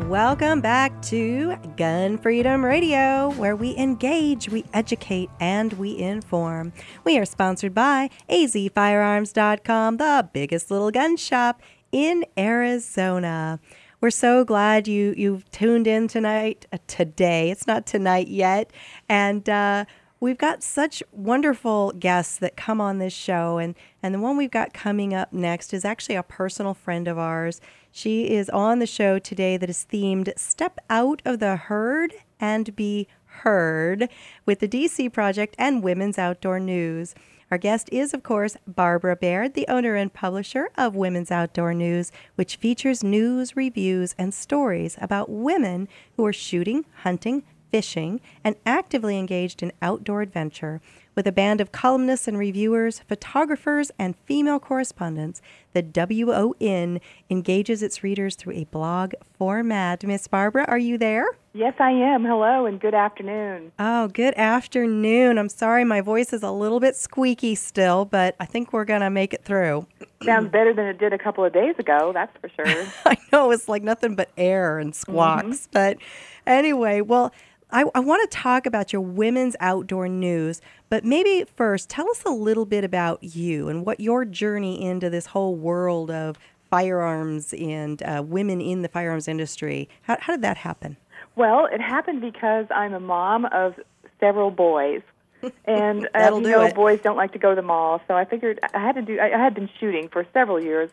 Welcome back to Gun Freedom Radio, where we engage, we educate, and we inform. We are sponsored by azfirearms.com, the biggest little gun shop in Arizona. We're so glad you you've tuned in tonight, uh, today. It's not tonight yet, and uh, we've got such wonderful guests that come on this show, and and the one we've got coming up next is actually a personal friend of ours. She is on the show today that is themed Step Out of the Herd and Be Heard with the DC Project and Women's Outdoor News. Our guest is, of course, Barbara Baird, the owner and publisher of Women's Outdoor News, which features news, reviews, and stories about women who are shooting, hunting, fishing, and actively engaged in outdoor adventure. With a band of columnists and reviewers, photographers, and female correspondents, the WON engages its readers through a blog format. Miss Barbara, are you there? Yes, I am. Hello and good afternoon. Oh, good afternoon. I'm sorry my voice is a little bit squeaky still, but I think we're going to make it through. Sounds better than it did a couple of days ago, that's for sure. I know it's like nothing but air and squawks. Mm-hmm. But anyway, well, I, I want to talk about your women's outdoor news, but maybe first tell us a little bit about you and what your journey into this whole world of firearms and uh, women in the firearms industry. How, how did that happen? Well, it happened because I'm a mom of several boys. And as you know, it. boys don't like to go to the mall, so I figured I had to do. I had been shooting for several years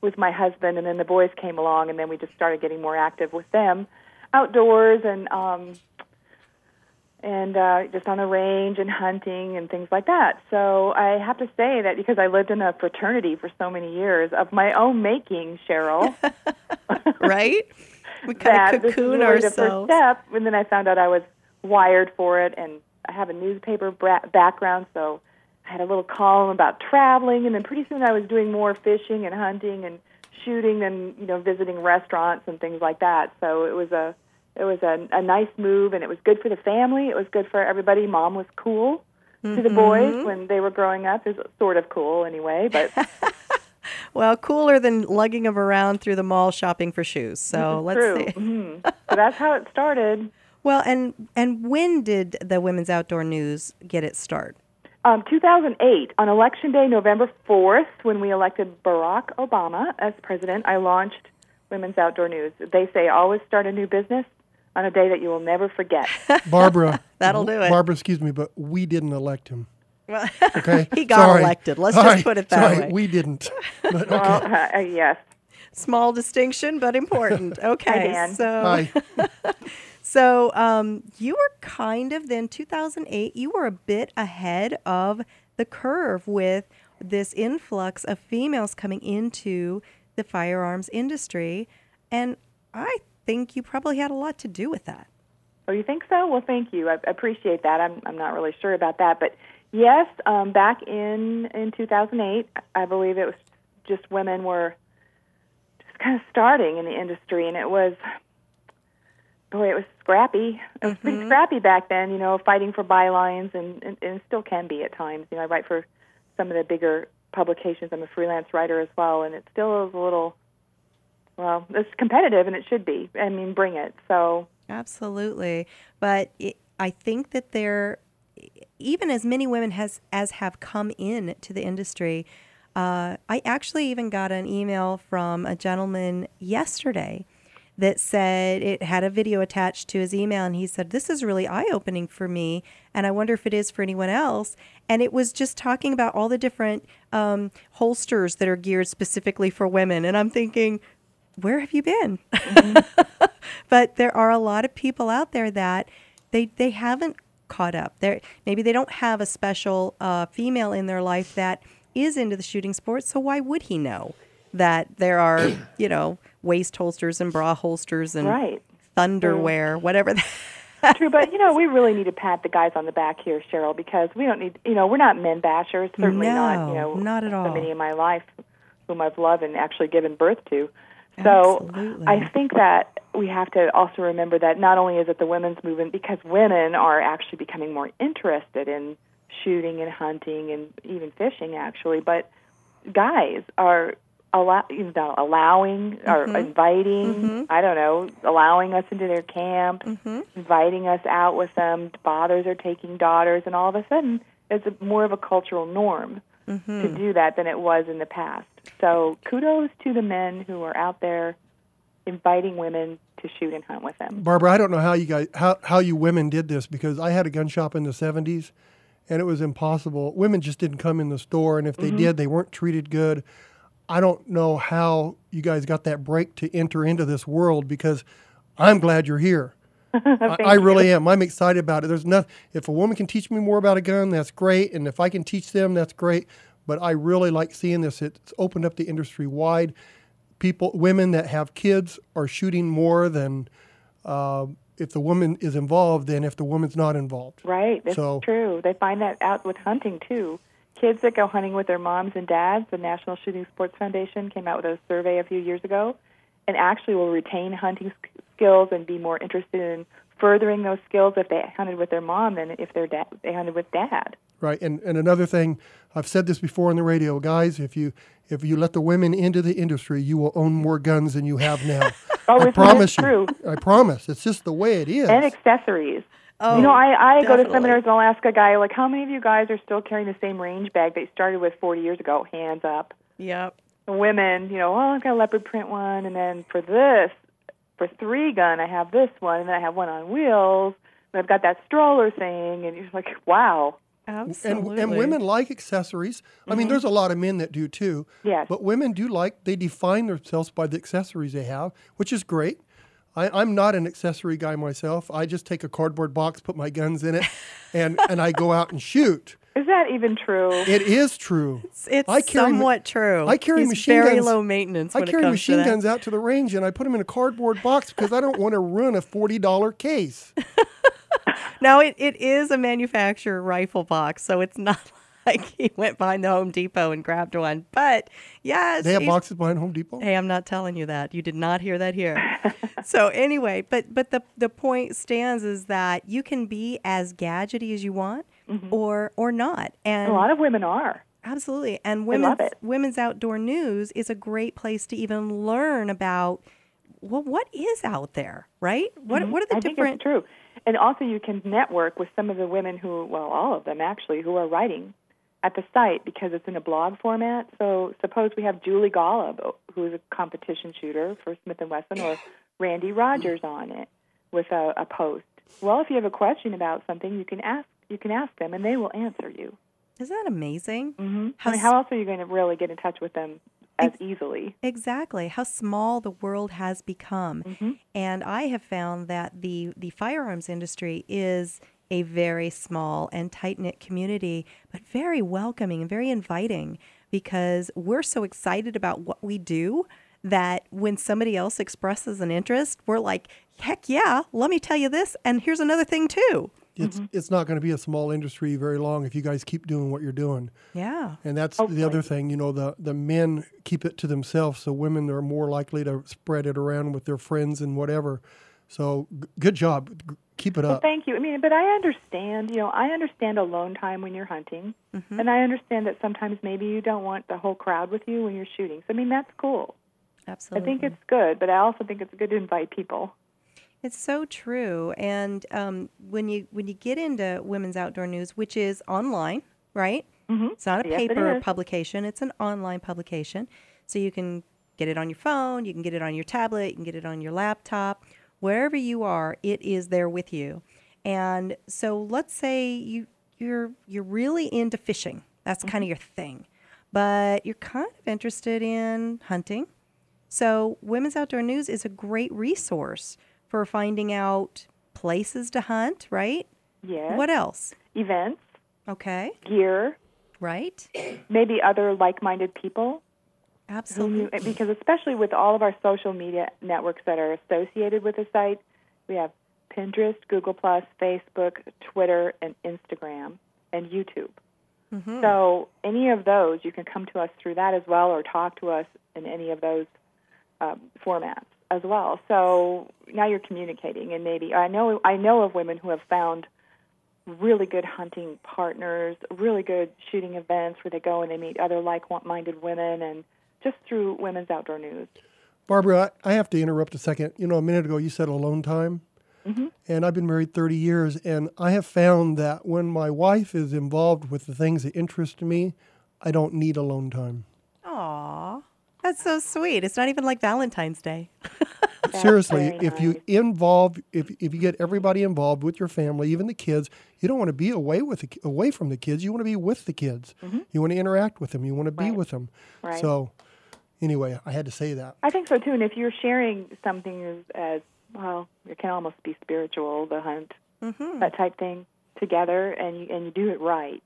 with my husband, and then the boys came along, and then we just started getting more active with them outdoors and um, and uh, just on the range and hunting and things like that. So I have to say that because I lived in a fraternity for so many years of my own making, Cheryl. right? We kind of cocoon really ourselves. The first step, and then I found out I was wired for it, and I have a newspaper bra- background, so I had a little column about traveling, and then pretty soon I was doing more fishing and hunting and shooting and you know visiting restaurants and things like that. So it was a it was a, a nice move and it was good for the family. It was good for everybody. Mom was cool mm-hmm. to the boys Mm-hmm. when they were growing up. Is sort of cool anyway, but well, cooler than lugging them around through the mall shopping for shoes. So let's true. see. Mm-hmm. So that's how it started. Well, and and when did the Women's Outdoor News get its start? Um, 2008, on Election Day, November 4th, when we elected Barack Obama as president, I launched Women's Outdoor News. They say always start a new business on a day that you will never forget. Barbara. That'll do it. Barbara, excuse me, but we didn't elect him. Well, Okay. he got Sorry. elected. Let's Sorry. just put it that Sorry, way. We didn't. But okay. Well, uh, uh, yes. Small distinction, but important. Okay, Dan. so Hi. so um, you were kind of then 2008. You were a bit ahead of the curve with this influx of females coming into the firearms industry, and I think you probably had a lot to do with that. Oh, you think so? Well, thank you. I appreciate that. I'm I'm not really sure about that, but yes, um, back in in 2008, I believe it was just women were just kind of starting in the industry, and it was boy, it was scrappy. It was pretty scrappy back then. You know, fighting for bylines, and, and and it still can be at times. You know, I write for some of the bigger publications. I'm a freelance writer as well, and it still is a little. Well, it's competitive, and it should be. I mean, bring it. So Absolutely. But it, I think that there, even as many women has as have come in to the industry, uh, I actually even got an email from a gentleman yesterday that said it had a video attached to his email, and he said, "This is really eye opening for me, and I wonder if it is for anyone else." And it was just talking about all the different um, holsters that are geared specifically for women, and I'm thinking, where have you been? but there are a lot of people out there that they they haven't caught up. They maybe they don't have a special uh, female in their life that is into the shooting sports. So why would he know? that there are, you know, waist holsters and bra holsters and Right. thunderwear, whatever. That, True, but you know, we really need to pat the guys on the back here, Cheryl, because we don't need, you know, we're not men bashers. Certainly not, you know, not at all. so many in my life whom I've loved and actually given birth to. So Absolutely. I think that we have to also remember that not only is it the women's movement, because women are actually becoming more interested in shooting and hunting and even fishing, actually, but guys are allow, you know, allowing or Mm-hmm. inviting, I don't know, allowing us into their camp, Mm-hmm. inviting us out with them. Fathers are taking daughters, and all of a sudden, it's a, more of a cultural norm Mm-hmm. to do that than it was in the past. So kudos to the men who are out there inviting women to shoot and hunt with them. Barbara, I don't know how you guys how, how you women did this because I had a gun shop in the seventies and it was impossible. Women just didn't come in the store and if they did they weren't treated good. I don't know how you guys got that break to enter into this world because I'm glad you're here. I, I really am. I'm excited about it. There's nothing. If a woman can teach me more about a gun, that's great, and if I can teach them, that's great. But I really like seeing this. It's opened up the industry wide. People, women that have kids, are shooting more than uh, if the woman is involved than if the woman's not involved. Right, that's So- true. They find that out with hunting too. Kids that go hunting with their moms and dads, the National Shooting Sports Foundation came out with a survey a few years ago, and actually will retain hunting skills and be more interested in furthering those skills if they hunted with their mom than if their dad they hunted with dad. Right. And and another thing, I've said this before on the radio, guys. If you if you let the women into the industry, you will own more guns than you have now. Oh, I isn't promise you. true? I promise. It's just the way it is. And accessories. Oh, you know, I, I go to definitely. seminars and I'll ask a guy like, "How many of you guys are still carrying the same range bag they started with 40 years ago?" Hands up. Yep. the women, you know, oh, I've got a leopard print one, and then for this, for three gun, I have this one, and then I have one on wheels, and I've got that stroller thing, and you're like, wow, and, Absolutely. and women like accessories. I mean, mm-hmm. there's a lot of men that do too. Yes. But women do like, they define themselves by the accessories they have, which is great. I, I'm not an accessory guy myself. I just take a cardboard box, put my guns in it, and, and I go out and shoot. Is that even true? It is true. It's, it's I carry somewhat true. I carry He's machine very guns- low maintenance I when it carry comes machine to that. guns out to the range and I put them in a cardboard box because I don't want to ruin a $40 case. Now it, it is a manufacturer rifle box, so it's not like he went behind the Home Depot and grabbed one. But yes, They have boxes behind Home Depot. Hey, I'm not telling you that. You did not hear that here. so anyway, but but the the point stands is that you can be as gadgety as you want or or not. And a lot of women are. Absolutely. And women's, women's outdoor news is a great place to even learn about well, what is out there, right? What what are the Mm-hmm. I think different it's true. And also, you can network with some of the women who, well, all of them actually, who are writing at the site because it's in a blog format. So, suppose we have Julie Golob, who is a competition shooter for Smith and Wesson, or Randi Rogers on it with a, a post. Well, if you have a question about something, you can ask. You can ask them, and they will answer you. Isn't that amazing? Mm-hmm. How I mean, how else are you going to really get in touch with them as easily? Exactly. How small the world has become. Mm-hmm. And I have found that the, the firearms industry is a very small and tight knit community, but very welcoming and very inviting because we're so excited about what we do that when somebody else expresses an interest, we're like, heck yeah, let me tell you this. And here's another thing, too. It's Mm-hmm. it's not going to be a small industry very long if you guys keep doing what you're doing. Yeah. And that's the other thing, you know, the the men keep it to themselves, so women are more likely to spread it around with their friends and whatever. So g- good job, G- keep it Well, up. thank you. I mean, but I understand. You know, I understand alone time when you're hunting, Mm-hmm. and I understand that sometimes maybe you don't want the whole crowd with you when you're shooting. So I mean, that's cool. Absolutely. I think it's good, but I also think it's good to invite people. It's so true. And um, when you when you get into women's outdoor news, which is online, right? Mm-hmm. It's not a Yes, paper is. publication; it's an online publication. So you can get it on your phone, you can get it on your tablet, you can get it on your laptop, wherever you are. It is there with you. And so, let's say you you're you're really into fishing. That's kind of your thing, but you're kind of interested in hunting. So, Women's Outdoor News is a great resource for finding out places to hunt, right? Yes. What else? Events, Okay, gear, right? maybe other like-minded people. Absolutely. Because especially with all of our social media networks that are associated with the site, we have Pinterest, Google Plus, Facebook, Twitter, and Instagram, and YouTube. Mm-hmm. So any of those, you can come to us through that as well, or talk to us in any of those um, formats as well. So now you're communicating, and maybe I know I know of women who have found really good hunting partners, really good shooting events where they go and they meet other like-minded women, and just through Women's Outdoor News. Barbara, I, I have to interrupt a second. You know, a minute ago you said alone time. Mm-hmm. And I've been married 30 years, and I have found that when my wife is involved with the things that interest me, I don't need alone time. Aw, that's so sweet. It's not even like Valentine's Day. Seriously, very if you involve, if, if you get everybody involved with your family, even the kids, you don't want to be away with the, away from the kids. You want to be with the kids. You want to interact with them. You want to be Mm-hmm. Right. with them. Right. So, anyway, I had to say that. I think so too. And if you're sharing something as, as well, it can almost be spiritual, the hunt, Mm-hmm. that type thing, together, and you and you do it right.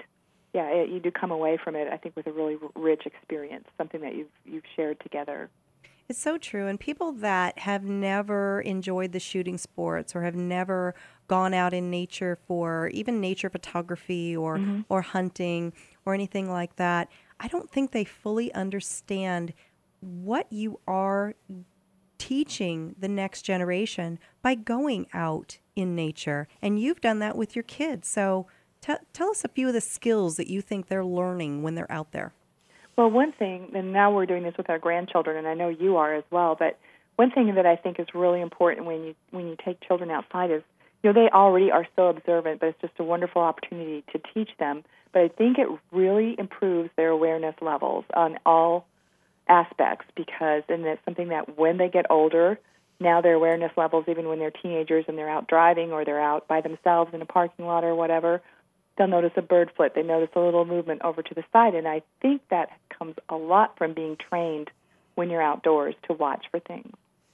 Yeah, it, you do come away from it. I think with a really rich experience, something that you've you've shared together. It's so true. And people that have never enjoyed the shooting sports or have never gone out in nature for even nature photography or, mm-hmm. or hunting or anything like that, I don't think they fully understand what you are teaching the next generation by going out in nature. And you've done that with your kids. So t- tell us a few of the skills that you think they're learning when they're out there. Well, one thing, and now we're doing this with our grandchildren, and I know you are as well. But one thing that I think is really important when you when you take children outside is, you know, they already are so observant, but it's just a wonderful opportunity to teach them. But I think it really improves their awareness levels on all aspects because, and it's something that when they get older, now their awareness levels, even when they're teenagers and they're out driving or they're out by themselves in a parking lot or whatever, they'll notice a bird foot. They notice a little movement over to the side. And I think that comes a lot from being trained when you're outdoors to watch for things.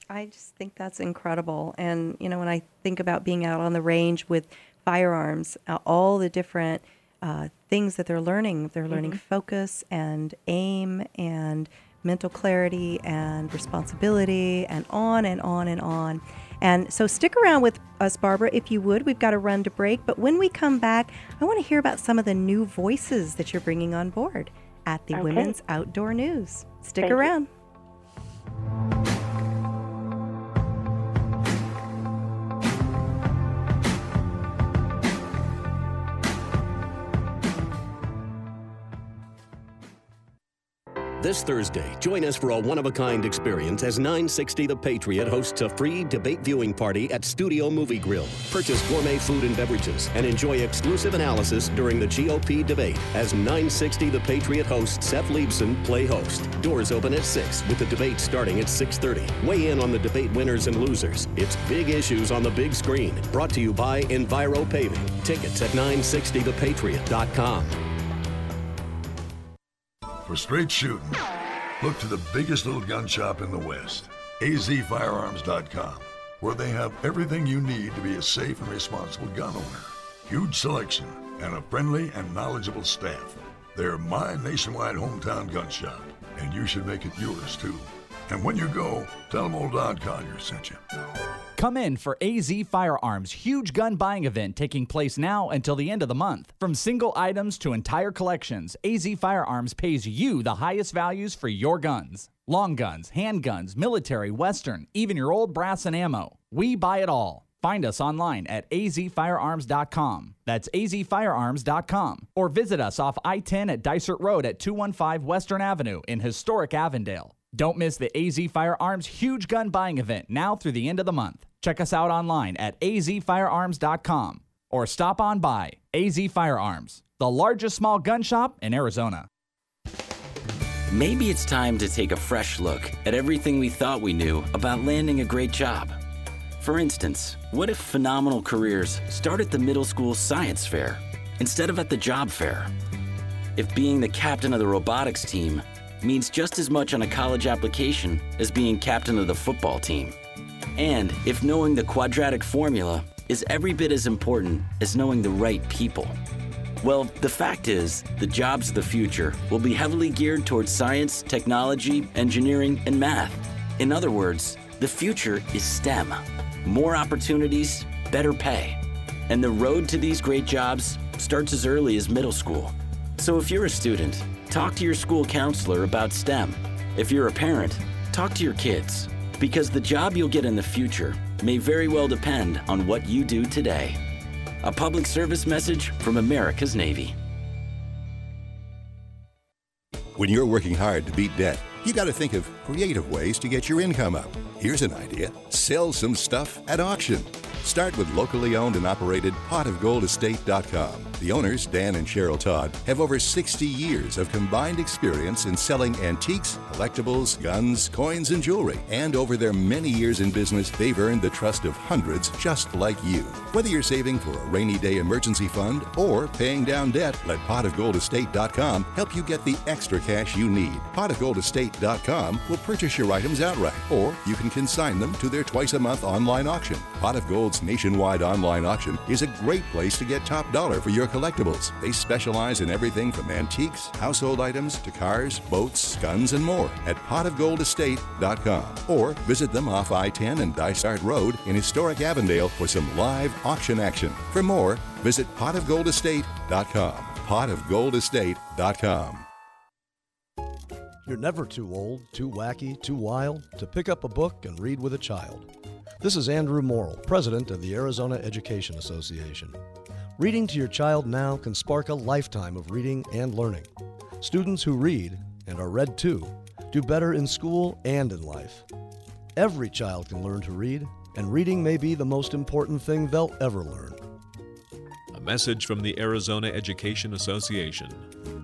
I just think that's incredible. And, you know, when I think about being out on the range with firearms, uh, all the different uh, things that they're learning, they're learning focus and aim and mental clarity and responsibility and on and on and on. And so stick around with us, Barbara, if you would. We've got to run to break. But when we come back, I want to hear about some of the new voices that you're bringing on board at the Okay. Women's Outdoor News. Stick Thank you. This Thursday, join us for a one of a kind experience as 960 The Patriot hosts a free debate viewing party at Studio Movie Grill. Purchase gourmet food and beverages and enjoy exclusive analysis during the GOP debate as 960 The Patriot host Seth Leibsohn play host. Doors open at 6 with the debate starting at 6:30. Weigh in on the debate winners and losers. It's big issues on the big screen. Brought to you by Enviro Paving. Tickets at 960thepatriot.com. For straight shooting, look to the biggest little gun shop in the West, azfirearms.com, where they have everything you need to be a safe and responsible gun owner. Huge selection and a friendly and knowledgeable staff. They're my nationwide hometown gun shop, and you should make it yours too. And when you go, tell them old Don Collier sent you. Come in for AZ Firearms' huge gun buying event taking place now until the end of the month. From single items to entire collections, AZ Firearms pays you the highest values for your guns. Long guns, handguns, military, western, even your old brass and ammo. We buy it all. Find us online at azfirearms.com. That's azfirearms.com. Or visit us off I 10 at Dysart Road at 215 Western Avenue in historic Avondale. Don't miss the AZ Firearms huge gun buying event now through the end of the month. Check us out online at azfirearms.com or stop on by AZ Firearms, the largest small gun shop in Arizona. Maybe it's time to take a fresh look at everything we thought we knew about landing a great job. For instance, what if phenomenal careers start at the middle school science fair instead of at the job fair? If being the captain of the robotics team means just as much on a college application as being captain of the football team? And if knowing the quadratic formula is every bit as important as knowing the right people? Well, the fact is, the jobs of the future will be heavily geared towards science, technology, engineering, and math. In other words, the future is STEM. More opportunities, better pay. And the road to these great jobs starts as early as middle school. So if you're a student, talk to your school counselor about STEM. If you're a parent, talk to your kids. Because the job you'll get in the future may very well depend on what you do today. A public service message from America's Navy. When you're working hard to beat debt, you got to think of creative ways to get your income up. Here's an idea sell some stuff at auction. Start with locally owned and operated potofgoldestate.com. The owners, Dan and Cheryl Todd, have over 60 years of combined experience in selling antiques, collectibles, guns, coins, and jewelry. And over their many years in business, they've earned the trust of hundreds just like you. Whether you're saving for a rainy day emergency fund or paying down debt, let potofgoldestate.com help you get the extra cash you need. Potofgoldestate.com will purchase your items outright, or you can consign them to their twice a month online auction. Pot of Gold's nationwide online auction is a great place to get top dollar for your collectibles. They specialize in everything from antiques, household items, to cars, boats, guns, and more at potofgoldestate.com. Or visit them off I 10 and Dysart Road in historic Avondale for some live auction action. For more, visit potofgoldestate.com. Potofgoldestate.com. You're never too old, too wacky, too wild to pick up a book and read with a child. This is Andrew Morrill, president of the Arizona Education Association. Reading to your child now can spark a lifetime of reading and learning. Students who read, and are read to, do better in school and in life. Every child can learn to read, and reading may be the most important thing they'll ever learn. A message from the Arizona Education Association.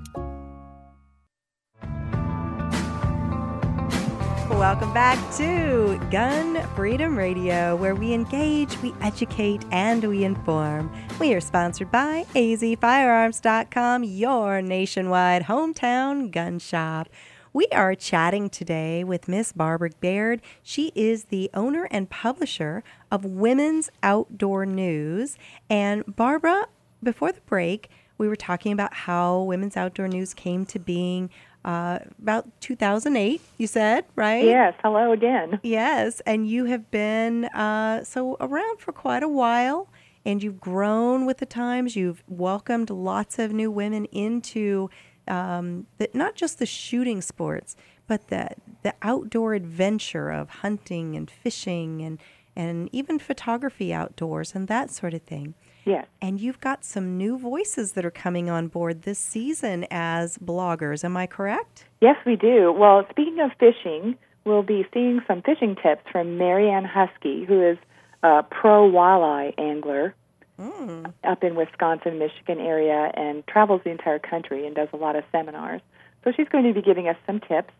Welcome back to Gun Freedom Radio, where we engage, we educate, and we inform. We are sponsored by azfirearms.com, your nationwide hometown gun shop. We are chatting today with Miss Barbara Baird. She is the owner and publisher of Women's Outdoor News. And Barbara, before the break, we were talking about how Women's Outdoor News came to being uh, about 2008, you said, right? Yes. Hello again. Yes. And you have been uh, so around for quite a while and you've grown with the times. You've welcomed lots of new women into um, the, not just the shooting sports, but the, the outdoor adventure of hunting and fishing and, and even photography outdoors and that sort of thing. Yes. And you've got some new voices that are coming on board this season as bloggers. Am I correct? Yes, we do. Well, speaking of fishing, we'll be seeing some fishing tips from Marianne Huskey, who is a pro walleye angler mm. up in Wisconsin, Michigan area, and travels the entire country and does a lot of seminars. So she's going to be giving us some tips.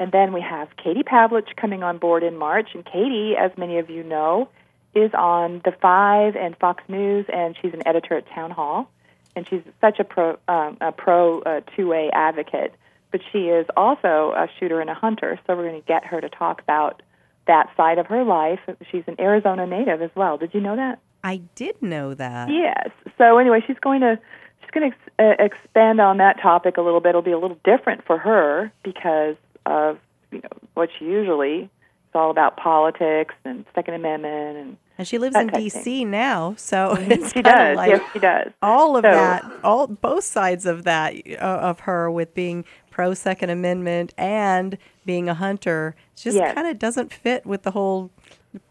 And then we have Katie Pavlich coming on board in March. And Katie, as many of you know, is on the Five and Fox News, and she's an editor at Townhall, and she's such a pro um, a pro uh, 2A advocate. But she is also a shooter and a hunter, so we're going to get her to talk about that side of her life. She's an Arizona native as well. Did you know that? I did know that. Yes. So anyway, she's going to she's going to ex- uh, expand on that topic a little bit. It'll be a little different for her because of you know what she usually it's all about politics and Second Amendment and and she lives in D.C. now, so it's she does. like yes, she does. all of So- that, all both sides of that uh, of her with being pro Second Amendment and being a hunter. It just Yes. kind of doesn't fit with the whole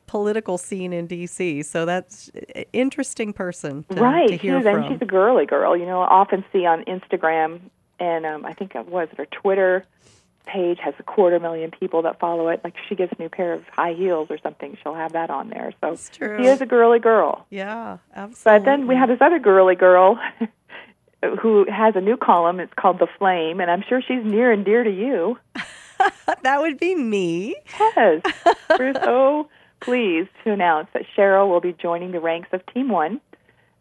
political scene in D.C. So that's an interesting person to, right. to hear she's, from. And she's a girly girl. You know, I often see on Instagram and um, I think it was her Twitter page has a quarter million people that follow it. Like she gets a new pair of high heels or something, she'll have that on there. So she is a girly girl. yeah, absolutely. But then we have this other girly girl who has a new column. It's called The Flame, and I'm sure she's near and dear to you. that would be me. Yes. We're so pleased to announce that Cheryl will be joining the ranks of Team WON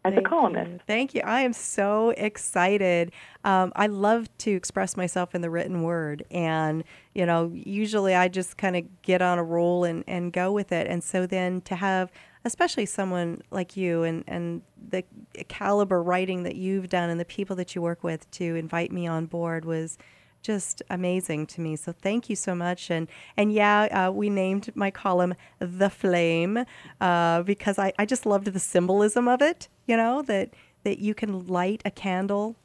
as Thank a columnist. You. Thank you. I am so excited. Um, I love to express myself in the written word. And, you know, usually I just kind of get on a roll and, and go with it. And so then to have especially someone like you and, and the caliber writing that you've done and the people that you work with to invite me on board was just amazing to me. So thank you so much. And and yeah, uh, we named my column "The Flame" uh, because I, I just loved the symbolism of it. You know that that you can light a candle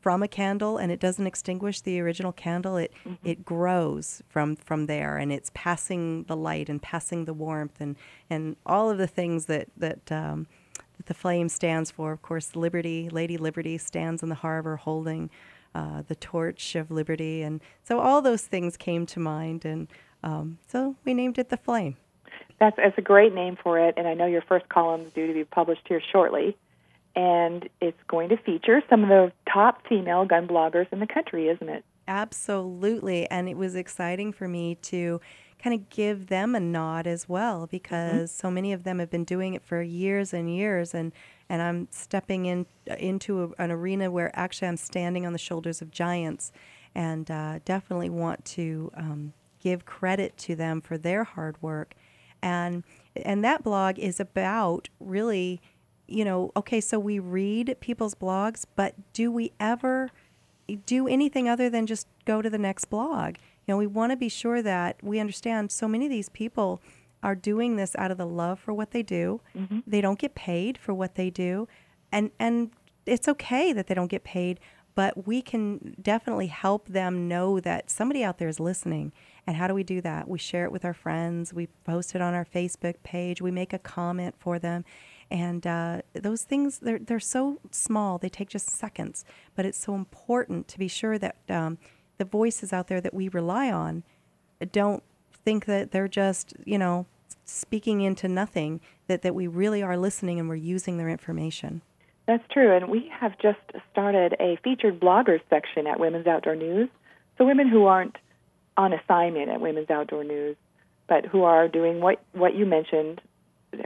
from a candle and it doesn't extinguish the original candle. It mm-hmm. it grows from from there and it's passing the light and passing the warmth and and all of the things that that. Um, that the flame stands for, of course, liberty. Lady Liberty stands in the harbor holding uh, the torch of liberty. And so all those things came to mind. And um, so we named it The Flame. That's, that's a great name for it. And I know your first column is due to be published here shortly. And it's going to feature some of the top female gun bloggers in the country, isn't it? Absolutely. And it was exciting for me to kind of give them a nod as well mm-hmm. because mm-hmm. so many of them have been doing it for years and years and and I'm stepping in into a, an arena where actually I'm standing on the shoulders of giants, and uh, definitely want to um, give credit to them for their hard work, and and that blog is about really, you know, okay, so we read people's blogs, but do we ever do anything other than just go to the next blog? You know, we want to be sure that we understand so many of these people are doing this out of the love for what they do. Mm-hmm. They don't get paid for what they do. And and it's okay that they don't get paid, but we can definitely help them know that somebody out there is listening. And how do we do that? We share it with our friends. We post it on our Facebook page. We make a comment for them. And uh, those things, they're, they're so small, they take just seconds. But it's so important to be sure that um, the voices out there that we rely on don't think that they're just, you know, speaking into nothing, that, that we really are listening and we're using their information. That's true. And we have just started a featured bloggers section at Women's Outdoor News. So women who aren't on assignment at Women's Outdoor News, but who are doing what, what you mentioned,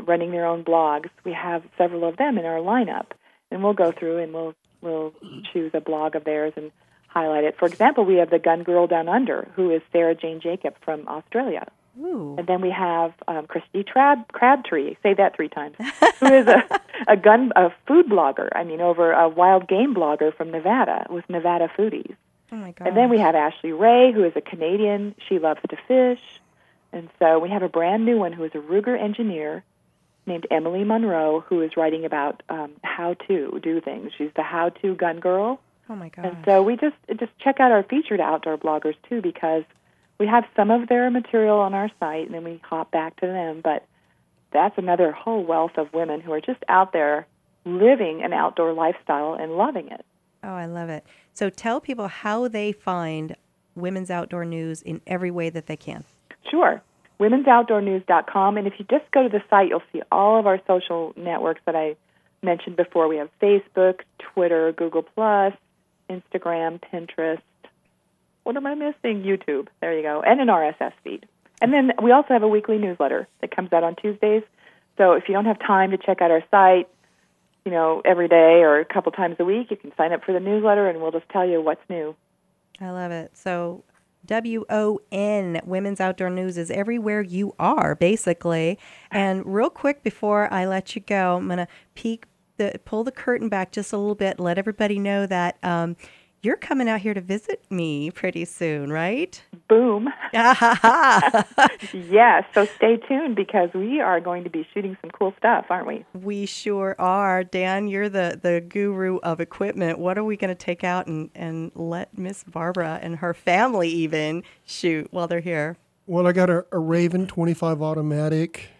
running their own blogs, we have several of them in our lineup. And we'll go through and we'll, we'll choose a blog of theirs and highlight it. For example, we have the Gun Girl Down Under, who is Sarah Jane Jacob from Australia. Ooh. And then we have um, Christy Trab- Crabtree, say that three times, who is a, a gun a food blogger. I mean, over a wild game blogger from Nevada with Nevada Foodies. Oh my god! And then we have Ashley Ray, who is a Canadian. She loves to fish, and so we have a brand new one who is a Ruger engineer named Emily Monroe, who is writing about um, how to do things. She's the how-to gun girl Oh my god! And so we just just check out our featured outdoor bloggers too because we have some of their material on our site and then we hop back to them. But that's another whole wealth of women who are just out there living an outdoor lifestyle and loving it. Oh, I love it. So tell people how they find Women's Outdoor News in every way that they can. Sure. Women'sOutdoorNews.com. And if you just go to the site, you'll see all of our social networks that I mentioned before. We have Facebook, Twitter, Google Plus, Instagram, Pinterest. What am I missing? YouTube. There you go. And an RSS feed. And then we also have a weekly newsletter that comes out on Tuesdays. So if you don't have time to check out our site, you know, every day or a couple times a week, you can sign up for the newsletter and we'll just tell you what's new. I love it. So W O N, Women's Outdoor News, is everywhere you are, basically. And real quick before I let you go, I'm going to peek the pull the curtain back just a little bit, let everybody know that um, you're coming out here to visit me pretty soon, right? Boom. yes, so stay tuned because we are going to be shooting some cool stuff, aren't we? We sure are. Dan, you're the, the guru of equipment. What are we going to take out and, and let Miss Barbara and her family even shoot while they're here? Well, I got a, a Raven 25 automatic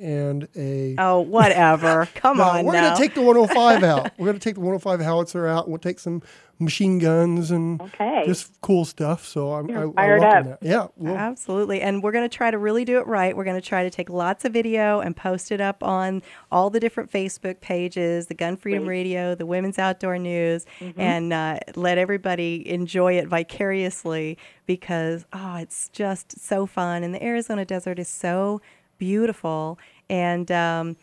and a. Oh, whatever. Come no, on. We're going to take the 105 out. We're going to take the 105 howitzer out. We'll take some machine guns and okay. just cool stuff. So I'm You're I, fired I up. That. Yeah, we'll, absolutely. And we're going to try to really do it right. We're going to try to take lots of video and post it up on all the different Facebook pages, the Gun Freedom Great. Radio, the Women's Outdoor News, mm-hmm. and uh, let everybody enjoy it vicariously because oh, it's just so fun. And the Arizona desert is so beautiful. And um,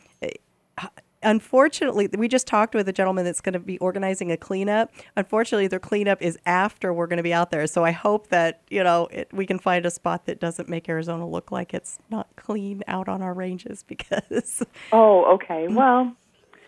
unfortunately, we just talked with a gentleman that's going to be organizing a cleanup. Unfortunately, their cleanup is after we're going to be out there. So I hope that, you know, it, we can find a spot that doesn't make Arizona look like it's not clean out on our ranges because. Oh, okay. Well,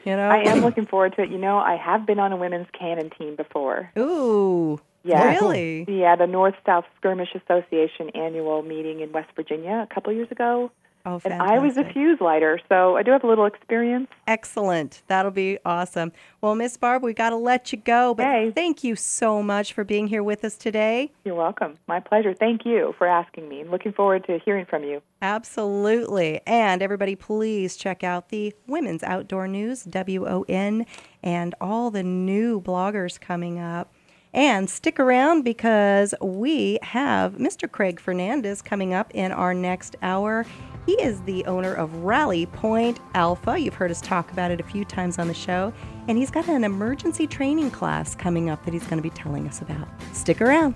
you know, I am looking forward to it. You know, I have been on a women's cannon team before. Ooh. Yeah. Really? Yeah, the North South Skirmish Association annual meeting in West Virginia a couple years ago. Oh, and I was a fuse lighter, so I do have a little experience. Excellent. That'll be awesome. Well, Miss Barb, we got to let you go, but Okay. thank you so much for being here with us today. You're welcome. My pleasure. Thank you for asking me. Looking forward to hearing from you. Absolutely. And everybody, please check out the Women's Outdoor News, WON, and all the new bloggers coming up. And stick around because we have Mr. Craig Fernandez coming up in our next hour. He is the owner of Rally Point Alpha. You've heard us talk about it a few times on the show. And he's got an emergency training class coming up that he's going to be telling us about. Stick around.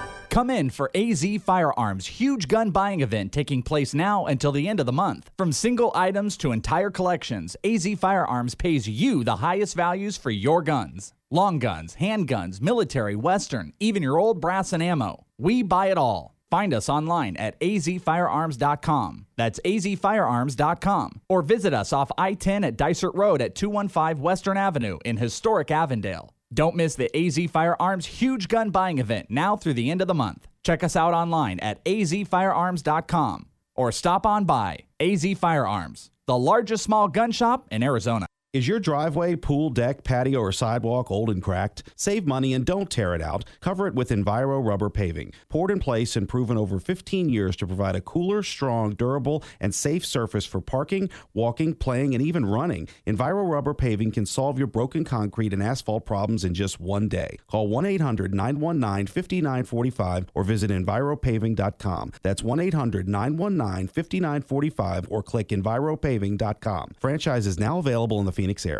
Come in for AZ Firearms' huge gun buying event taking place now until the end of the month. From single items to entire collections, AZ Firearms pays you the highest values for your guns. Long guns, handguns, military, western, even your old brass and ammo. We buy it all. Find us online at azfirearms.com. That's azfirearms.com. Or visit us off I 10 at Dysart Road at 215 Western Avenue in historic Avondale. Don't miss the AZ Firearms huge gun buying event now through the end of the month. Check us out online at azfirearms.com or stop on by AZ Firearms, the largest small gun shop in Arizona. Is your driveway, pool, deck, patio, or sidewalk old and cracked? Save money and don't tear it out. Cover it with Enviro rubber paving. Poured in place and proven over 15 years to provide a cooler, strong, durable, and safe surface for parking, walking, playing, and even running. Enviro rubber paving can solve your broken concrete and asphalt problems in just one day. Call 1 800 919 5945 or visit EnviroPaving.com. That's 1 800 919 5945 or click EnviroPaving.com. Franchise is now available in the Phoenix area.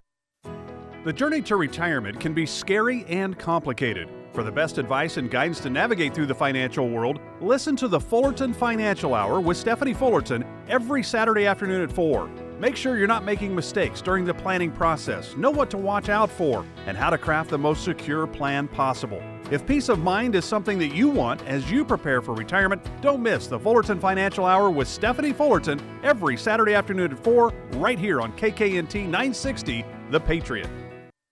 The journey to retirement can be scary and complicated. For the best advice and guidance to navigate through the financial world, listen to the Fullerton Financial Hour with Stephanie Fullerton every Saturday afternoon at 4. Make sure you're not making mistakes during the planning process, know what to watch out for, and how to craft the most secure plan possible. If peace of mind is something that you want as you prepare for retirement, don't miss the Fullerton Financial Hour with Stephanie Fullerton every Saturday afternoon at 4, right here on KKNT 960, The Patriot.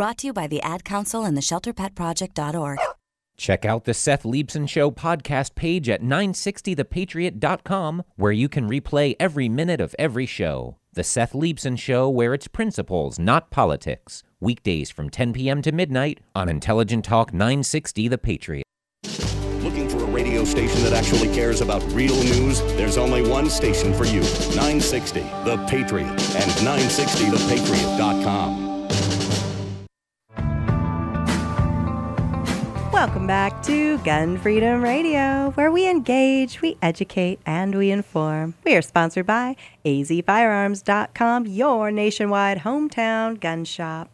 Brought to you by the Ad Council and the ShelterPetProject.org. Check out the Seth Leibsohn Show podcast page at 960thepatriot.com, where you can replay every minute of every show. The Seth Leibsohn Show, where it's principles, not politics. Weekdays from 10 p.m. to midnight on Intelligent Talk 960 The Patriot. Looking for a radio station that actually cares about real news? There's only one station for you 960 The Patriot and 960thepatriot.com. Welcome back to Gun Freedom Radio, where we engage, we educate, and we inform. We are sponsored by azfirearms.com, your nationwide hometown gun shop.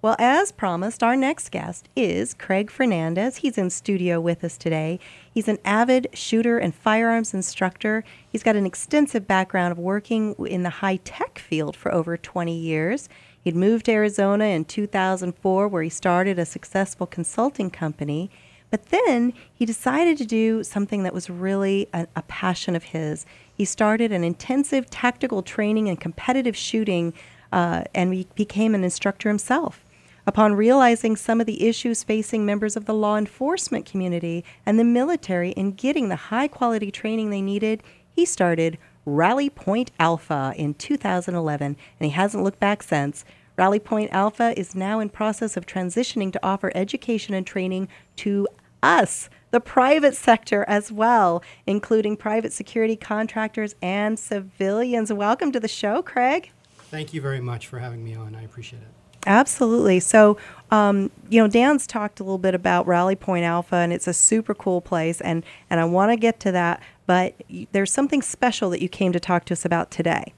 Well, as promised, our next guest is Craig Fernandez. He's in studio with us today. He's an avid shooter and firearms instructor. He's got an extensive background of working in the high tech field for over 20 years. He'd moved to Arizona in 2004, where he started a successful consulting company. But then he decided to do something that was really a, a passion of his. He started an intensive tactical training and competitive shooting, uh, and he became an instructor himself. Upon realizing some of the issues facing members of the law enforcement community and the military in getting the high quality training they needed, he started Rally Point Alpha in 2011, and he hasn't looked back since. Rally Point Alpha is now in process of transitioning to offer education and training to us, the private sector as well, including private security contractors and civilians. Welcome to the show, Craig. Thank you very much for having me on. I appreciate it. Absolutely. So, um, you know, Dan's talked a little bit about Rally Point Alpha, and it's a super cool place, and and I want to get to that. But there's something special that you came to talk to us about today.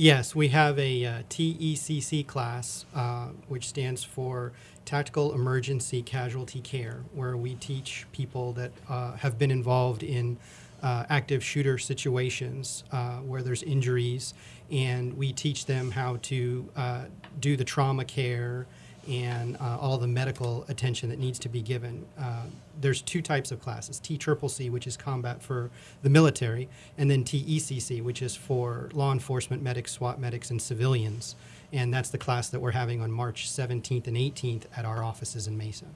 Yes, we have a uh, TECC class, uh, which stands for Tactical Emergency Casualty Care, where we teach people that uh, have been involved in uh, active shooter situations uh, where there's injuries, and we teach them how to uh, do the trauma care and uh, all the medical attention that needs to be given. Uh, there's two types of classes T Triple C, which is combat for the military, and then TECC, which is for law enforcement medics, SWAT medics, and civilians. And that's the class that we're having on March 17th and 18th at our offices in Mesa.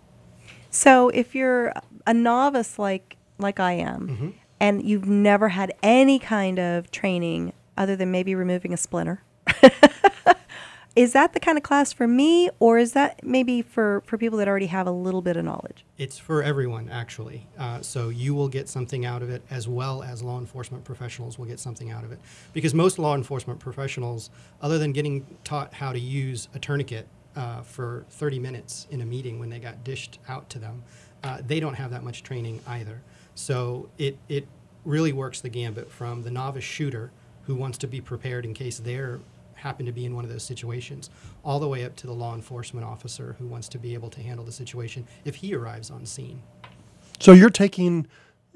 So, if you're a novice like like I am, Mm-hmm. and you've never had any kind of training other than maybe removing a splinter, is that the kind of class for me, or is that maybe for for people that already have a little bit of knowledge? It's for everyone, actually. Uh, so you will get something out of it, as well as law enforcement professionals will get something out of it. Because most law enforcement professionals, other than getting taught how to use a tourniquet uh, for 30 minutes in a meeting when they got dished out to them, uh, they don't have that much training either. So it, it really works the gambit from the novice shooter who wants to be prepared in case they're happen to be in one of those situations, all the way up to the law enforcement officer who wants to be able to handle the situation if he arrives on scene. So you're taking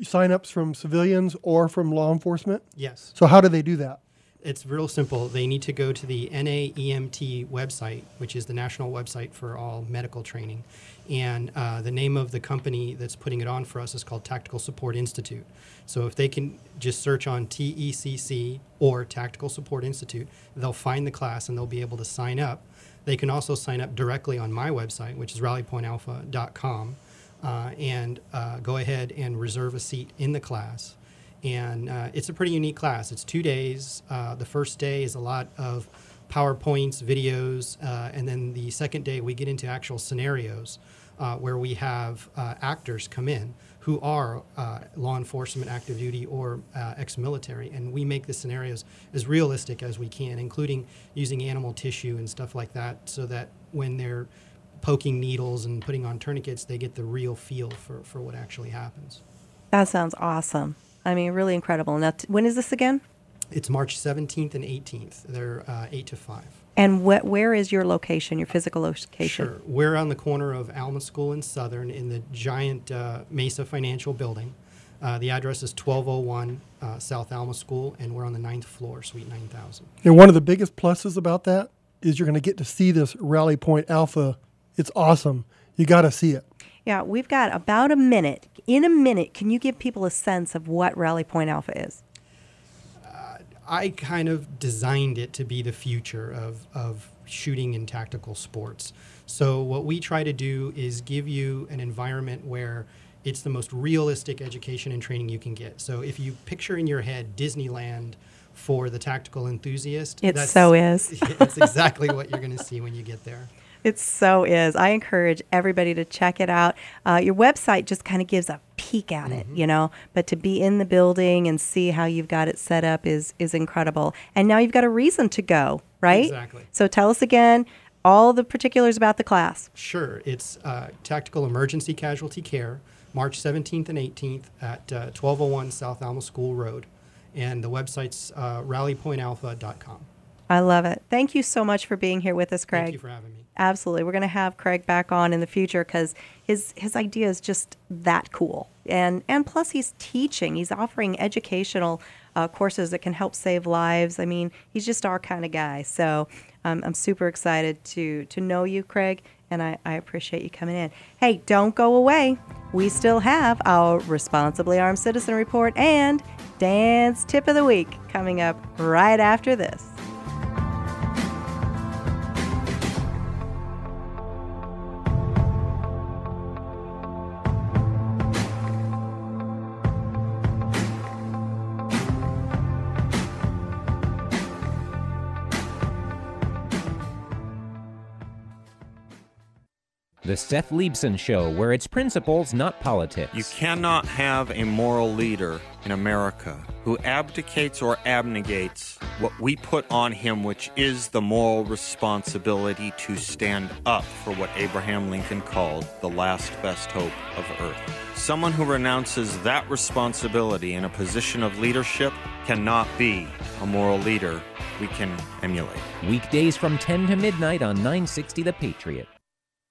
signups from civilians or from law enforcement? Yes. So how do they do that? It's real simple. They need to go to the NAEMT website, which is the national website for all medical training. And uh, the name of the company that's putting it on for us is called Tactical Support Institute. So if they can just search on TECC or Tactical Support Institute, they'll find the class and they'll be able to sign up. They can also sign up directly on my website, which is rallypointalpha.com, uh, and uh, go ahead and reserve a seat in the class and uh, it's a pretty unique class. It's two days. Uh, the first day is a lot of PowerPoints, videos, uh, and then the second day we get into actual scenarios uh, where we have uh, actors come in who are uh, law enforcement, active duty, or ex-military, and we make the scenarios as realistic as we can, including using animal tissue and stuff like that, so that when they're poking needles and putting on tourniquets, they get the real feel for, for what actually happens. That sounds awesome. I mean, really incredible. Now, t- when is this again? It's March 17th and 18th. They're uh, 8 to 5. And wh- where is your location, your physical location? Sure. We're on the corner of Alma School and Southern in the giant uh, Mesa Financial Building. Uh, the address is 1201 uh, South Alma School, and we're on the ninth floor, Suite 9000. And one of the biggest pluses about that is you're going to get to see this Rally Point Alpha. It's awesome. You got to see it. Yeah, we've got about a minute. In a minute, can you give people a sense of what Rally Point Alpha is? Uh, I kind of designed it to be the future of, of shooting in tactical sports. So, what we try to do is give you an environment where it's the most realistic education and training you can get. So if you picture in your head Disneyland for the tactical enthusiast, It that's- so is. that's exactly what you're going to see when you get there. It so is. I encourage everybody to check it out. Uh, your website just kind of gives a peek at it, you know, but to be in the building and see how you've got it set up is is incredible. And now you've got a reason to go, right? Exactly. So tell us again all the particulars about the class. Sure. It's uh, Tactical Emergency Casualty Care, March 17th and 18th at uh, 1201 South Alma School Road. And the website's uh, rallypointalpha.com. I love it. Thank you so much for being here with us, Craig. Thank you for having me. Absolutely. We're going to have Craig back on in the future because his, his idea is just that cool. And, and plus, he's teaching, he's offering educational uh, courses that can help save lives. I mean, he's just our kind of guy. So um, I'm super excited to, to know you, Craig, and I, I appreciate you coming in. Hey, don't go away. We still have our Responsibly Armed Citizen Report and Dan's Tip of the Week coming up right after this. The Seth Leibsohn Show, where it's principles, not politics. You cannot have a moral leader in America who abdicates or abnegates what we put on him, which is the moral responsibility to stand up for what Abraham Lincoln called the last best hope of earth. Someone who renounces that responsibility in a position of leadership cannot be a moral leader we can emulate. Weekdays from 10 to midnight on 960 The Patriot.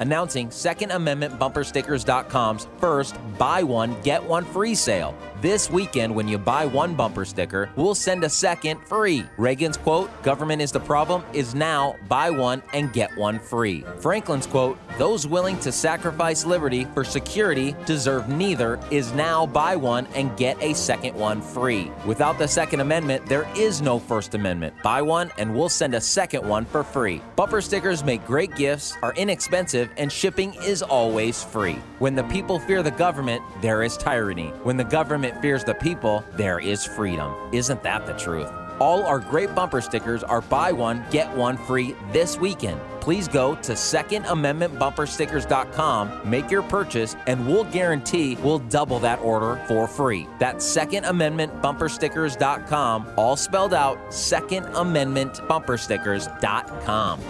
Announcing Second Amendment BumperStickers.com's first buy one, get one free sale. This weekend, when you buy one bumper sticker, we'll send a second free. Reagan's quote, government is the problem, is now buy one and get one free. Franklin's quote, those willing to sacrifice liberty for security deserve neither, is now buy one and get a second one free. Without the Second Amendment, there is no First Amendment. Buy one and we'll send a second one for free. Bumper stickers make great gifts, are inexpensive, and shipping is always free. When the people fear the government, there is tyranny. When the government fears the people, there is freedom. Isn't that the truth? All our great bumper stickers are buy one, get one free this weekend. Please go to secondamendmentbumperstickers.com, make your purchase, and we'll guarantee we'll double that order for free. That's secondamendmentbumperstickers.com, all spelled out secondamendmentbumperstickers.com.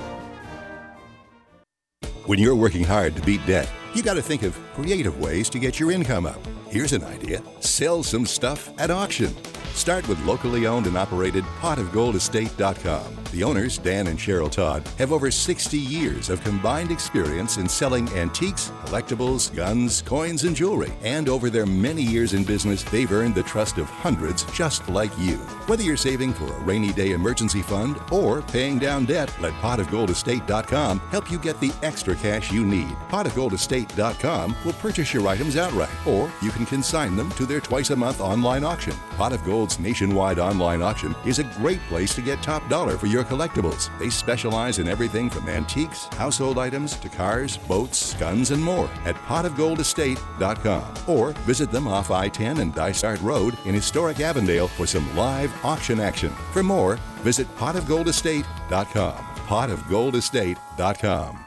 When you're working hard to beat debt, you got to think of creative ways to get your income up. Here's an idea sell some stuff at auction. Start with locally owned and operated potofgoldestate.com. The owners, Dan and Cheryl Todd, have over 60 years of combined experience in selling antiques, collectibles, guns, coins, and jewelry. And over their many years in business, they've earned the trust of hundreds just like you. Whether you're saving for a rainy day emergency fund or paying down debt, let potofgoldestate.com help you get the extra cash you need. Potofgoldestate.com will purchase your items outright, or you can consign them to their twice a month online auction. Pot of Nationwide online auction is a great place to get top dollar for your collectibles. They specialize in everything from antiques, household items, to cars, boats, guns, and more at potofgoldestate.com. Or visit them off I 10 and Dysart Road in historic Avondale for some live auction action. For more, visit potofgoldestate.com. Potofgoldestate.com.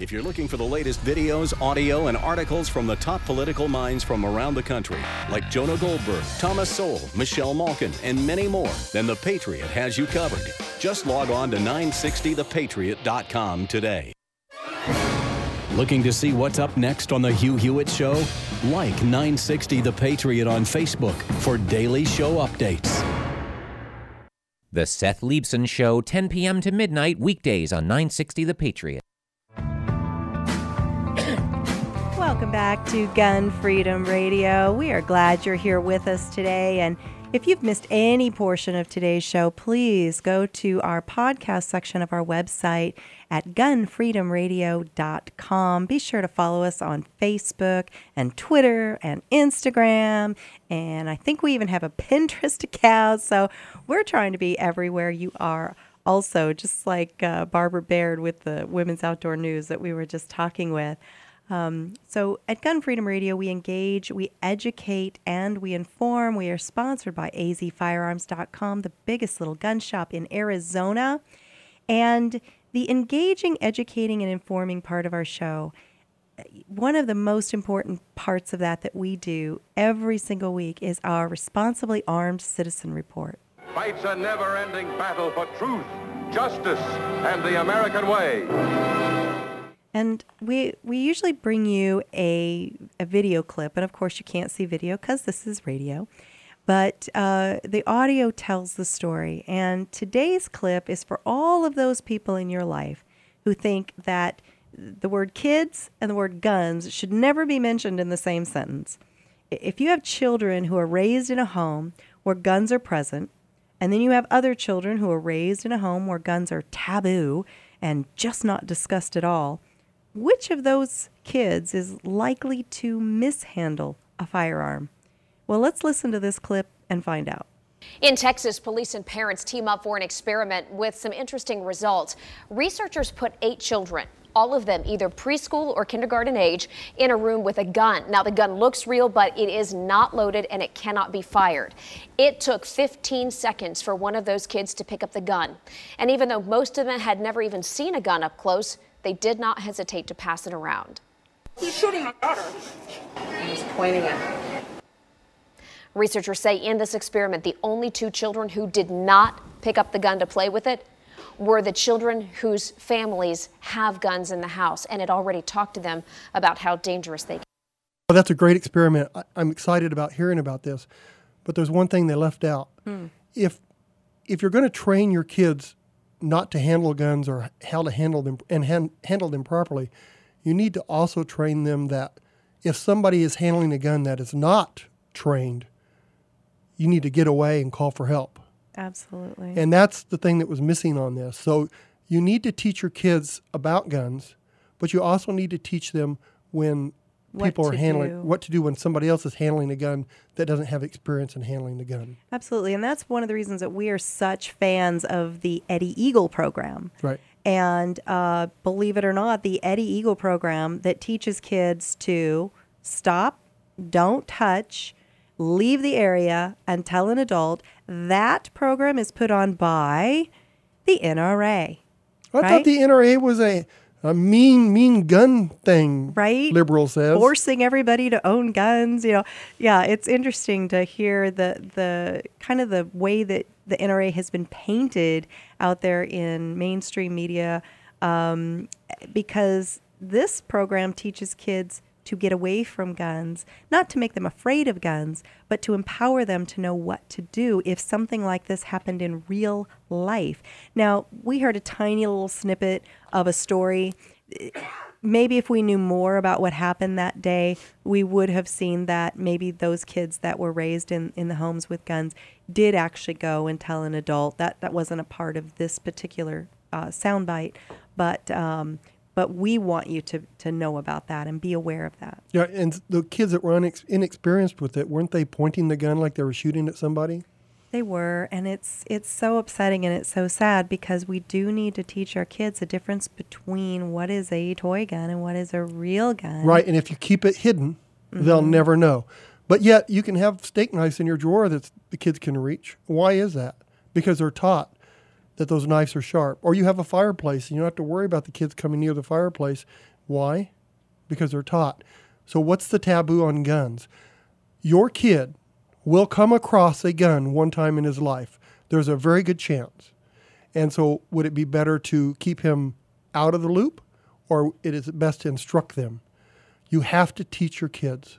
If you're looking for the latest videos, audio, and articles from the top political minds from around the country, like Jonah Goldberg, Thomas Sowell, Michelle Malkin, and many more, then The Patriot has you covered. Just log on to 960thepatriot.com today. Looking to see what's up next on The Hugh Hewitt Show? Like 960 The Patriot on Facebook for daily show updates. The Seth Leibsohn Show, 10 p.m. to midnight, weekdays on 960 The Patriot. Welcome back to Gun Freedom Radio. We are glad you're here with us today. And if you've missed any portion of today's show, please go to our podcast section of our website at gunfreedomradio.com. Be sure to follow us on Facebook and Twitter and Instagram. And I think we even have a Pinterest account. So we're trying to be everywhere you are. Also, just like uh, Barbara Baird with the Women's Outdoor News that we were just talking with. Um, so at Gun Freedom Radio, we engage, we educate, and we inform. We are sponsored by azfirearms.com, the biggest little gun shop in Arizona. And the engaging, educating, and informing part of our show, one of the most important parts of that that we do every single week is our Responsibly Armed Citizen Report. Fights a never ending battle for truth, justice, and the American way. And we we usually bring you a, a video clip, and of course you can't see video because this is radio, but uh, the audio tells the story. And today's clip is for all of those people in your life who think that the word kids and the word guns should never be mentioned in the same sentence. If you have children who are raised in a home where guns are present, and then you have other children who are raised in a home where guns are taboo and just not discussed at all, which of those kids is likely to mishandle a firearm? Well, let's listen to this clip and find out. In Texas, police and parents team up for an experiment with some interesting results. Researchers put eight children, all of them either preschool or kindergarten age, in a room with a gun. Now, the gun looks real, but it is not loaded and it cannot be fired. It took 15 seconds for one of those kids to pick up the gun. And even though most of them had never even seen a gun up close, they did not hesitate to pass it around. He's shooting my daughter. He's pointing it. Researchers say in this experiment, the only two children who did not pick up the gun to play with it were the children whose families have guns in the house and had already talked to them about how dangerous they can. Well, that's a great experiment. I, I'm excited about hearing about this, but there's one thing they left out. Hmm. If if you're going to train your kids not to handle guns or how to handle them and han- handle them properly, you need to also train them that if somebody is handling a gun that is not trained, you need to get away and call for help. Absolutely. And that's the thing that was missing on this. So you need to teach your kids about guns, but you also need to teach them when What people are handling do. what to do when somebody else is handling a gun that doesn't have experience in handling the gun. Absolutely. And that's one of the reasons that we are such fans of the Eddie Eagle program. Right. And uh, believe it or not, the Eddie Eagle program that teaches kids to stop, don't touch, leave the area, and tell an adult, that program is put on by the NRA. I right? thought the NRA was a, a mean, mean gun thing. Right. Liberal says. forcing everybody to own guns. You know, yeah, it's interesting to hear the the kind of the way that the NRA has been painted out there in mainstream media, um, because this program teaches kids to get away from guns, not to make them afraid of guns, but to empower them to know what to do if something like this happened in real life. Now, we heard a tiny little snippet of a story maybe if we knew more about what happened that day, we would have seen that maybe those kids that were raised in, in the homes with guns did actually go and tell an adult. That that wasn't a part of this particular uh, soundbite, but um, but we want you to to know about that and be aware of that. Yeah, and the kids that were unex- inexperienced with it, weren't they pointing the gun like they were shooting at somebody? They were, and it's it's so upsetting and it's so sad because we do need to teach our kids the difference between what is a toy gun and what is a real gun. Right, and if you keep it hidden, they'll Mhm. never know. But yet, you can have steak knives in your drawer that the kids can reach. Why is that? Because they're taught that those knives are sharp. Or you have a fireplace and you don't have to worry about the kids coming near the fireplace. Why? Because they're taught. So, what's the taboo on guns? Your kid will come across a gun one time in his life. There's a very good chance. And so, would it be better to keep him out of the loop or it is best to instruct them? You have to teach your kids.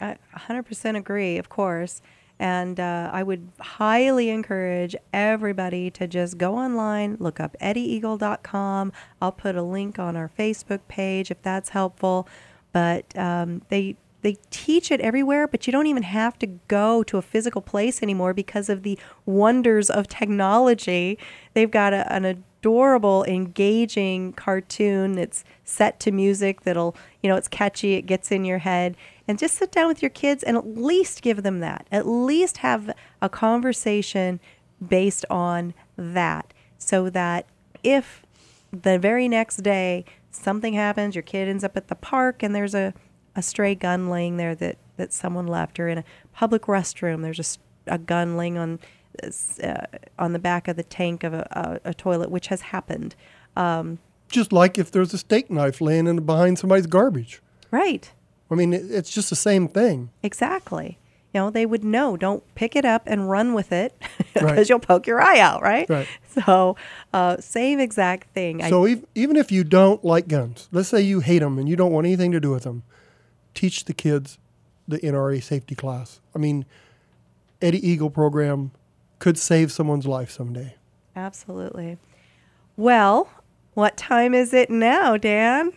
I 100% agree, of course. And uh, I would highly encourage everybody to just go online, look up eddieeagle.com. I'll put a link on our Facebook page if that's helpful. But um, they they teach it everywhere, but you don't even have to go to a physical place anymore because of the wonders of technology. They've got a, an adorable, engaging cartoon that's set to music that'll, you know, it's catchy, it gets in your head. And just sit down with your kids and at least give them that. At least have a conversation based on that so that if the very next day something happens, your kid ends up at the park and there's a, a stray gun laying there that, that someone left, or in a public restroom, there's a, a gun laying on uh, on the back of the tank of a, a, a toilet, which has happened. Um, Just like if there's a steak knife laying in behind somebody's garbage. right. I mean, it, it's just the same thing. Exactly. You know, they would know. Don't pick it up and run with it because Right. you'll poke your eye out, right? Right. So, uh, same exact thing. So I, ev- even if you don't like guns, let's say you hate them and you don't want anything to do with them, teach the kids the NRA safety class. I mean, Eddie Eagle program could save someone's life someday. absolutely. Well, what time is it now, Dan?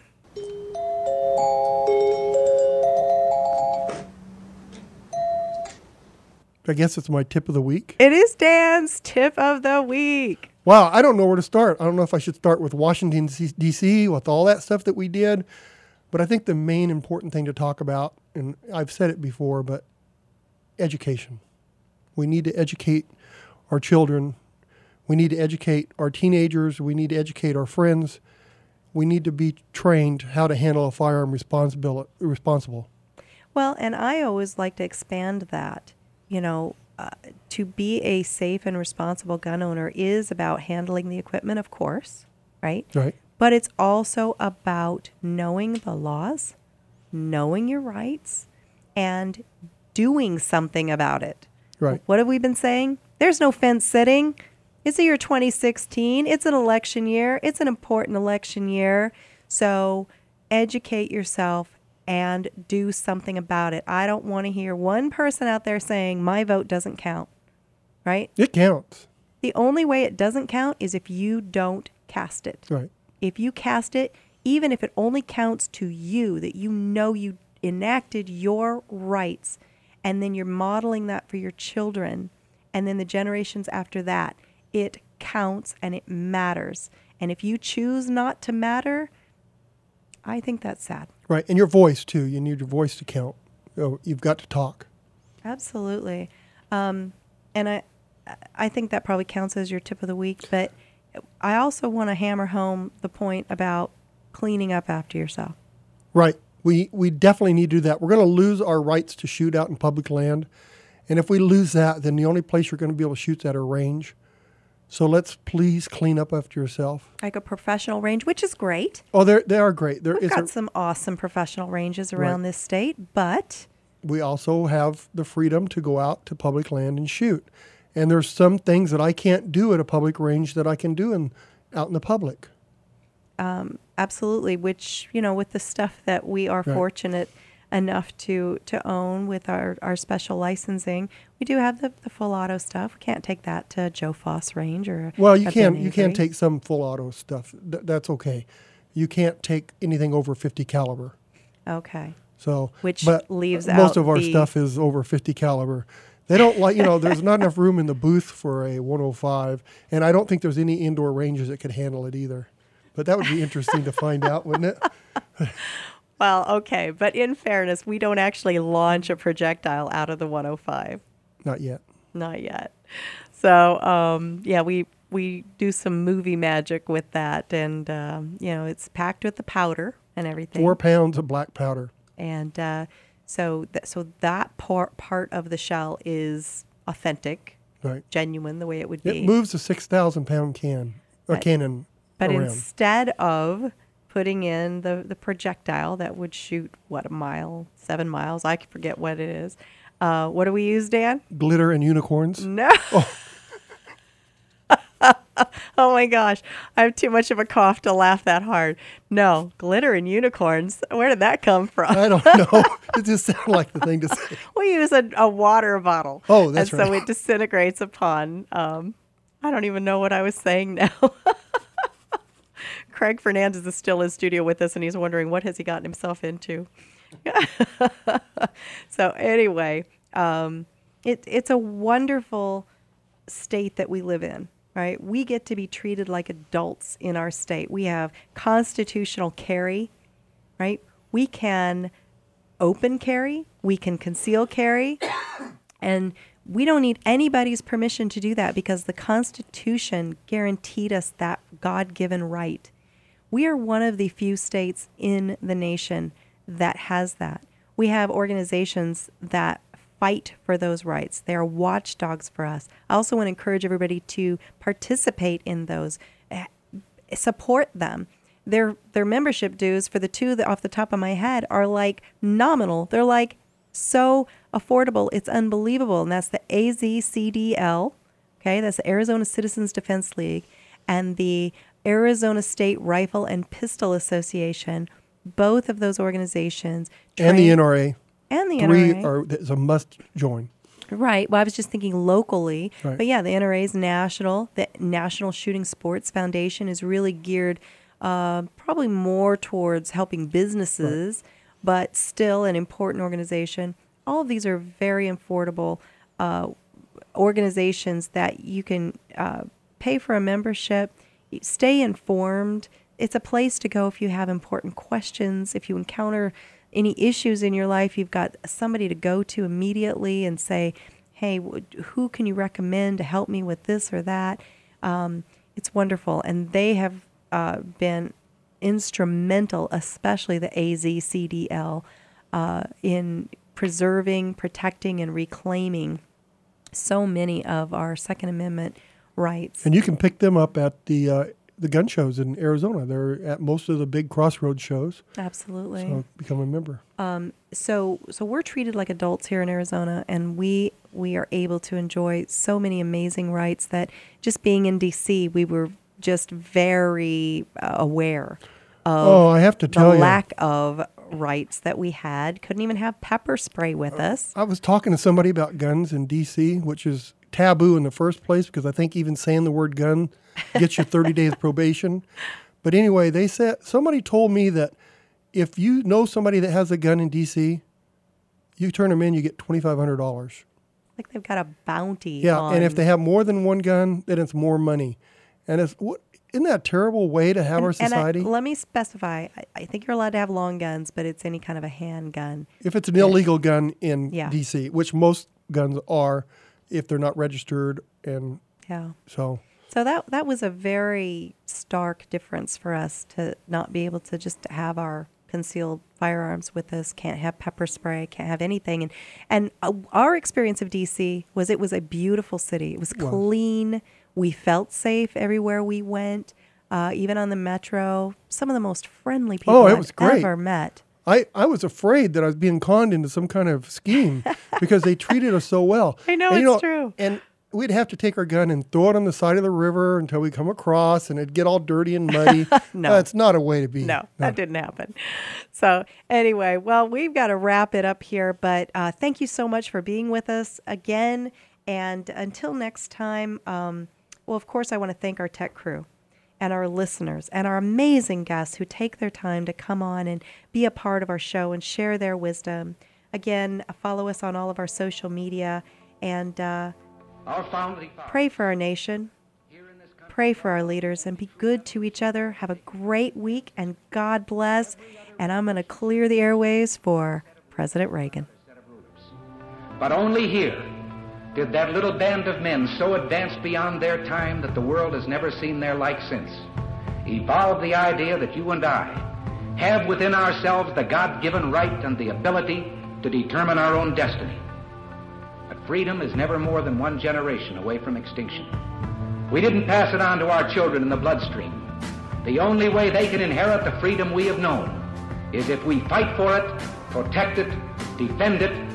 I guess it's my tip of the week. It is Dan's tip of the week. Wow, I don't know where to start. I don't know if I should start with Washington, D.C., with all that stuff that we did. But I think the main important thing to talk about, and I've said it before, but education. We need to educate our children. We need to educate our teenagers. We need to educate our friends. We need to be trained how to handle a firearm responsibil- responsible. Well, and I always like to expand that. You know, uh, to be a safe and responsible gun owner is about handling the equipment, of course, right? Right. But it's also about knowing the laws, knowing your rights, and doing something about it. Right. What have we been saying? There's no fence sitting. It's the year 2016. It's an election year. It's an important election year. So educate yourself and do something about it. I don't want to hear one person out there saying, my vote doesn't count, right? It counts. The only way it doesn't count is if you don't cast it. Right. If you cast it, even if it only counts to you, that you know you enacted your rights, and then you're modeling that for your children, and then the generations after that, it counts and it matters. And if you choose not to matter, I think that's sad. Right. And your voice, too. You need your voice to count. Oh, you've got to talk. Absolutely. Um, and I, I think that probably counts as your tip of the week. But I also want to hammer home the point about cleaning up after yourself. Right. We we definitely need to do that. We're going to lose our rights to shoot out in public land, and if we lose that, then the only place you're going to be able to shoot's at a range. So let's please clean up after yourself. Like a professional range, which is great. Oh, they they are great. There We've is got a, some awesome professional ranges around Right. this state, but we also have the freedom to go out to public land and shoot. And there's some things that I can't do at a public range that I can do in out in the public. um, absolutely. Which you know, with the stuff that we are Right. fortunate enough to to own with our, our special licensing, we do have the, the full auto stuff. We can't take that to Joe Foss Range or Well, you can Ben you can take some full auto stuff. Th- that's okay. You can't take anything over 50 caliber. Okay. So, Which but leaves most of our stuff is over 50 caliber. They don't like, you know, there's not enough room in the booth for a 105, and I don't think there's any indoor ranges that could handle it either. But that would be interesting to find out, wouldn't it? Well, okay, but in fairness, we don't actually launch a projectile out of the 105. Not yet. Not yet. So, um, yeah, we we do some movie magic with that, and um, you know, it's packed with the powder and everything. Four pounds of black powder. and uh, so th- so that part part of the shell is authentic Right. genuine the way it would be. It moves a six thousand pound can, a But- cannon But around. instead of putting in the, the projectile that would shoot, what, a mile, seven miles? I forget what it is. Uh, what do we use, Dan? Glitter and unicorns. No. oh my gosh. I have too much of a cough to laugh that hard. No, glitter and unicorns. Where did that come from? I don't know. it just sounded like the thing to say. we use a, a water bottle. Oh, that's and so it disintegrates upon. Um, I don't even know what I was saying now. Craig Fernandez is still in studio with us, and he's wondering what has he gotten himself into. so anyway, um, it, it's a wonderful state that we live in. Right, we get to be treated like adults in our state. We have constitutional carry, right? We can open carry, we can conceal carry, and we don't need anybody's permission to do that because the Constitution guaranteed us that God given right. We are one of the few states in the nation that has that. We have organizations that fight for those rights. They are watchdogs for us. I also want to encourage everybody to participate in those, eh, support them. Their their membership dues for the two that off the top of my head are like nominal. They're like so affordable. It's unbelievable. And that's the AZCDL, okay? That's the Arizona Citizens Defense League and the Arizona State Rifle and Pistol Association. Both of those organizations and the NRA. and the Three NRA. are is a must join. Right. Well, I was just thinking locally. Right. But yeah, the NRA is national. The National Shooting Sports Foundation is really geared uh, probably more towards helping businesses, but still an important organization. All of these are very affordable uh, organizations that you can uh, pay for a membership, stay informed. It's a place to go if you have important questions, if you encounter any issues in your life, you've got somebody to go to immediately and say, hey, who can you recommend to help me with this or that? Um, it's wonderful. And they have uh, been instrumental, especially the AZCDL, uh, in preserving, protecting, and reclaiming so many of our Second Amendment rights. And you can pick them up at the uh, the gun shows in Arizona. They're at most of the big crossroads shows. Absolutely. So become a member. Um, so so we're treated like adults here in Arizona, and we we are able to enjoy so many amazing rights that just being in DC, we were just very uh, aware of Oh, I have to tell the you. lack of rights that we had. Couldn't even have pepper spray with us. I was talking to somebody about guns in D.C., which is taboo in the first place because I think even saying the word gun gets you 30 days probation. But anyway, they said somebody told me that if you know somebody that has a gun in D.C., you turn them in, you get $2,500. Like they've got a bounty. Yeah, on, and if they have more than one gun, then it's more money. And it's what isn't that a terrible way to have our and I- society? let me specify. I, I think you're allowed to have long guns, but it's any kind of a handgun. if it's an illegal gun in Yeah. D.C., which most guns are, if they're not registered, and Yeah. so So that that was a very stark difference for us to not be able to just have our concealed firearms with us. Can't have pepper spray. Can't have anything. And and uh, our experience of DC was it was a beautiful city. It was clean. We felt safe everywhere we went. Uh, even on the metro, some of the most friendly people Oh, I've great. ever met. I, I was afraid that I was being conned into some kind of scheme because they treated us so well. I know, And, it's true. And we'd have to take our gun and throw it on the side of the river until we come across, and it'd get all dirty and muddy. No. That's not a way to be. No, that didn't happen. So, anyway, well, we've got to wrap it up here, but uh, thank you so much for being with us again. And until next time, um, well, of course, I want to thank our tech crew and our listeners and our amazing guests who take their time to come on and be a part of our show and share their wisdom. Again, follow us on all of our social media and uh, Our pray for our nation, pray for our leaders, and be good to each other. Have a great week, and God bless. And I'm going to clear the airways for President Reagan. But only here did that little band of men so advanced beyond their time that the world has never seen their like since evolve the idea that you and I have within ourselves the God given right and the ability to determine our own destiny. At freedom is never more than one generation away from extinction. We didn't pass it on to our children in the bloodstream. The only way they can inherit the freedom we have known is if we fight for it, protect it, defend it,